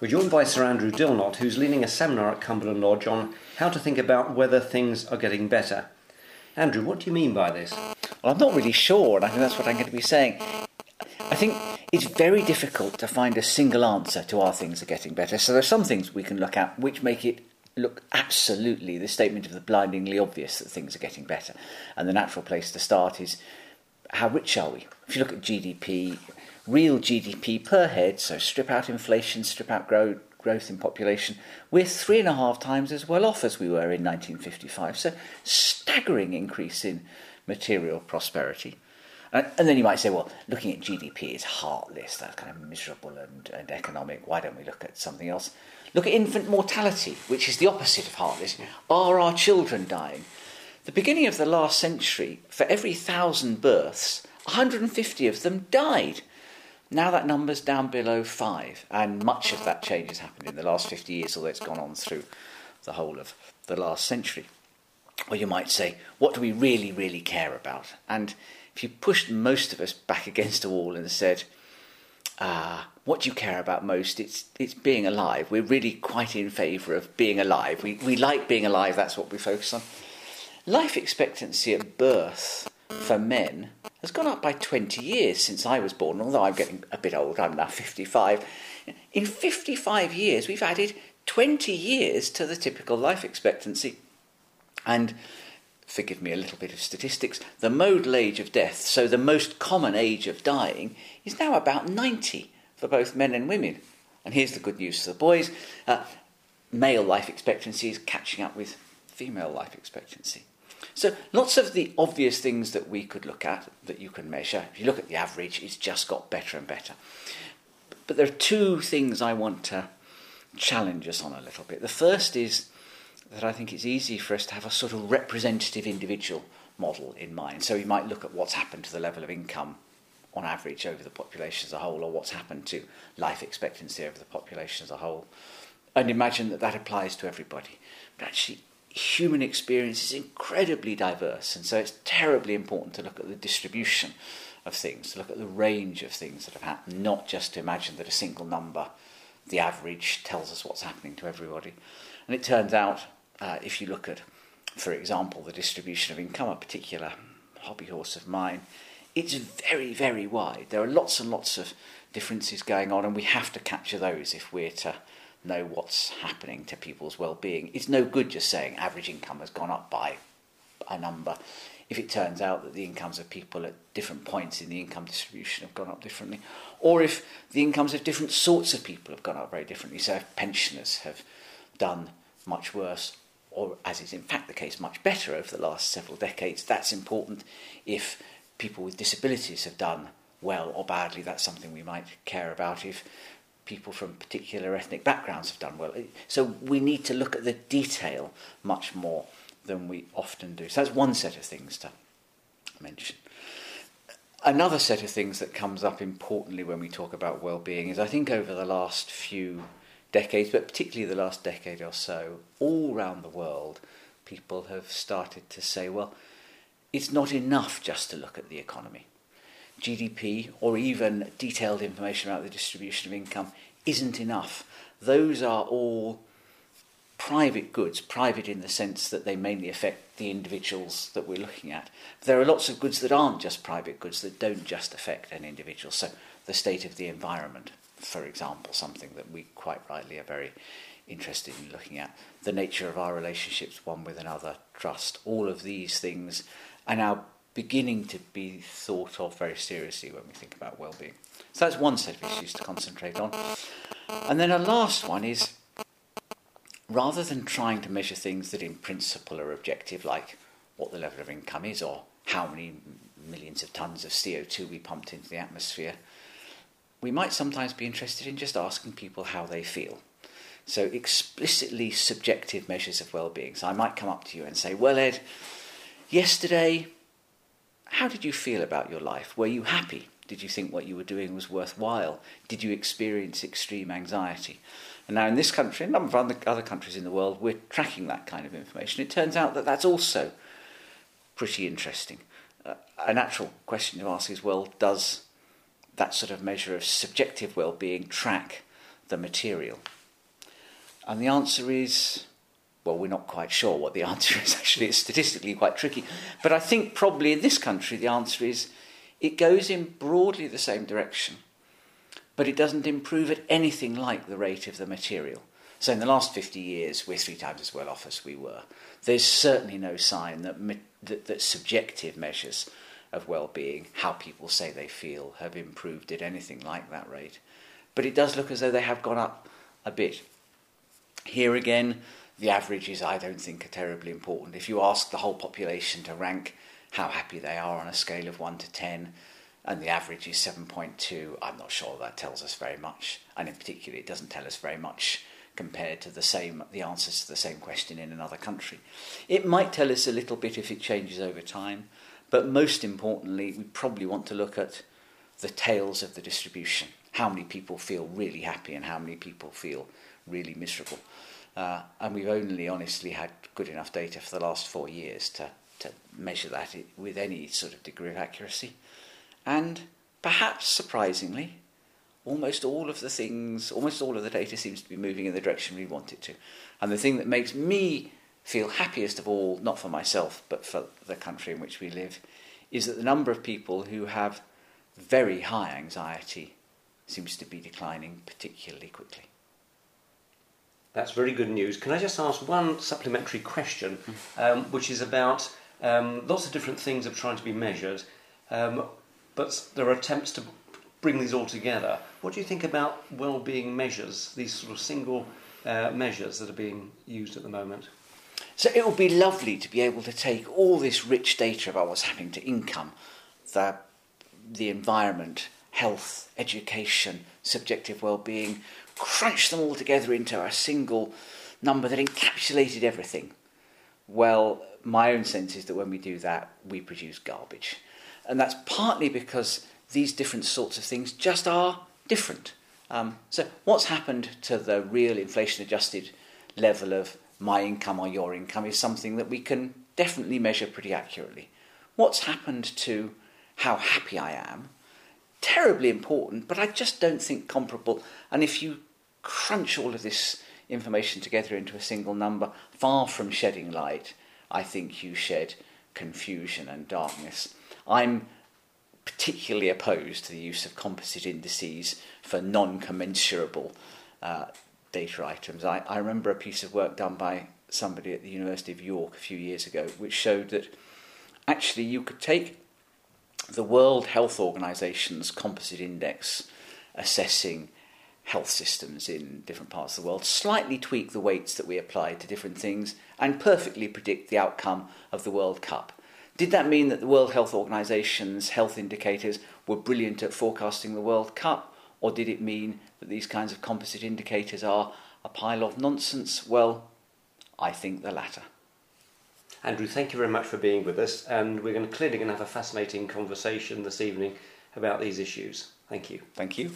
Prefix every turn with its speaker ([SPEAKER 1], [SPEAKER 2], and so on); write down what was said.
[SPEAKER 1] We're joined by Sir Andrew Dilnot, who's leading a seminar at Cumberland Lodge on how to think about whether things are getting better. Andrew, what do you mean by this?
[SPEAKER 2] Well, I'm not really sure, and I think that's what I'm going to be saying. I think it's very difficult to find a single answer to are things are getting better. So there are some things we can look at which make it look absolutely the statement of the blindingly obvious that things are getting better. And the natural place to start is how rich are we? If you look at GDP, real GDP per head, so strip out inflation, strip out growth, growth in population, we're three and a half times as well off as we were in 1955. So, staggering increase in material prosperity. And, and, then you might say, well, looking at GDP is heartless, that's kind of miserable and, and economic. Why don't we look at something else? Look at infant mortality, which is the opposite of heartless. Are our children dying? The beginning of the last century, for every thousand births, 150 of them died. Now that number's down below five, and much of that change has happened in the last 50 years, although it's gone on through the whole of the last century. Or you might say, what do we really, really care about? And if you pushed most of us back against a wall and said, uh, what do you care about most? It's, it's being alive. We're really quite in favour of being alive. We, we like being alive, that's what we focus on. Life expectancy at birth for men has gone up by 20 years since I was born, although I'm getting a bit old, I'm now 55. In 55 years, we've added 20 years to the typical life expectancy. And forgive me a little bit of statistics, the modal age of death, so the most common age of dying, is now about 90 for both men and women. And here's the good news for the boys uh, male life expectancy is catching up with female life expectancy. So, lots of the obvious things that we could look at that you can measure. If you look at the average, it's just got better and better. But there are two things I want to challenge us on a little bit. The first is that I think it's easy for us to have a sort of representative individual model in mind. So, we might look at what's happened to the level of income on average over the population as a whole, or what's happened to life expectancy over the population as a whole, and imagine that that applies to everybody. But actually, human experience is incredibly diverse, and so it's terribly important to look at the distribution of things, to look at the range of things that have happened, not just to imagine that a single number, the average, tells us what's happening to everybody. And it turns out, uh, if you look at, for example, the distribution of income, a particular hobby horse of mine, it's very, very wide. There are lots and lots of differences going on, and we have to capture those if we're to know what's happening to people's well-being. It's no good just saying average income has gone up by a number if it turns out that the incomes of people at different points in the income distribution have gone up differently, or if the incomes of different sorts of people have gone up very differently. So if pensioners have done much worse, or as is in fact the case, much better over the last several decades, that's important. If people with disabilities have done well or badly, that's something we might care about. If people from particular ethnic backgrounds have done well. So we need to look at the detail much more than we often do. So that's one set of things to mention. Another set of things that comes up importantly when we talk about well-being is I think over the last few decades, but particularly the last decade or so, all around the world, people have started to say, well, it's not enough just to look at the economy. GDP or even detailed information about the distribution of income isn't enough. Those are all private goods, private in the sense that they mainly affect the individuals that we're looking at. There are lots of goods that aren't just private goods, that don't just affect an individual. So, the state of the environment, for example, something that we quite rightly are very interested in looking at, the nature of our relationships one with another, trust, all of these things are now beginning to be thought of very seriously when we think about well-being. So that's one set of issues to concentrate on. And then a last one is rather than trying to measure things that in principle are objective, like what the level of income is or how many millions of tons of CO2 we pumped into the atmosphere, we might sometimes be interested in just asking people how they feel. So, explicitly subjective measures of well being. So, I might come up to you and say, Well, Ed, yesterday how did you feel about your life? Were you happy? Did you think what you were doing was worthwhile? Did you experience extreme anxiety? And now, in this country, and a number of other countries in the world, we're tracking that kind of information. It turns out that that's also pretty interesting. Uh, a natural question to ask is well, does that sort of measure of subjective well being track the material? And the answer is well, we're not quite sure what the answer is. Actually, it's statistically quite tricky. But I think probably in this country, the answer is it goes in broadly the same direction, but it doesn't improve at anything like the rate of the material. So in the last 50 years, we're three times as well off as we were. There's certainly no sign that, that, that subjective measures of well-being, how people say they feel, have improved at anything like that rate. But it does look as though they have gone up a bit. Here again, the averages I don't think are terribly important. If you ask the whole population to rank how happy they are on a scale of 1 to 10, and the average is 7.2, I'm not sure that tells us very much. And in particular, it doesn't tell us very much compared to the same the answers to the same question in another country. It might tell us a little bit if it changes over time, but most importantly, we probably want to look at the tails of the distribution. How many people feel really happy and how many people feel really miserable. Uh, and we've only honestly had good enough data for the last four years to, to measure that with any sort of degree of accuracy. And perhaps surprisingly, almost all of the things, almost all of the data seems to be moving in the direction we want it to. And the thing that makes me feel happiest of all, not for myself, but for the country in which we live, is that the number of people who have very high anxiety seems to be declining particularly quickly.
[SPEAKER 1] That's very good news. Can I just ask one supplementary question, um, which is about um, lots of different things are trying to be measured, um, but there are attempts to bring these all together. What do you think about well-being measures, these sort of single uh, measures that are being used at the moment?
[SPEAKER 2] So it would be lovely to be able to take all this rich data about what's happening to income, the, the environment, health, education, subjective well-being, crunch them all together into a single number that encapsulated everything. Well, my own sense is that when we do that, we produce garbage. And that's partly because these different sorts of things just are different. Um, so, what's happened to the real inflation adjusted level of my income or your income is something that we can definitely measure pretty accurately. What's happened to how happy I am? Terribly important, but I just don't think comparable. And if you crunch all of this information together into a single number, far from shedding light, I think you shed confusion and darkness. I'm particularly opposed to the use of composite indices for non commensurable uh, data items. I, I remember a piece of work done by somebody at the University of York a few years ago which showed that actually you could take the World Health Organization's composite index assessing health systems in different parts of the world, slightly tweak the weights that we apply to different things, and perfectly predict the outcome of the World Cup. Did that mean that the World Health Organization's health indicators were brilliant at forecasting the World Cup, or did it mean that these kinds of composite indicators are a pile of nonsense? Well, I think the latter.
[SPEAKER 1] Andrew, thank you very much for being with us, and we're going to clearly going to have a fascinating conversation this evening about these issues. Thank you.
[SPEAKER 2] Thank you.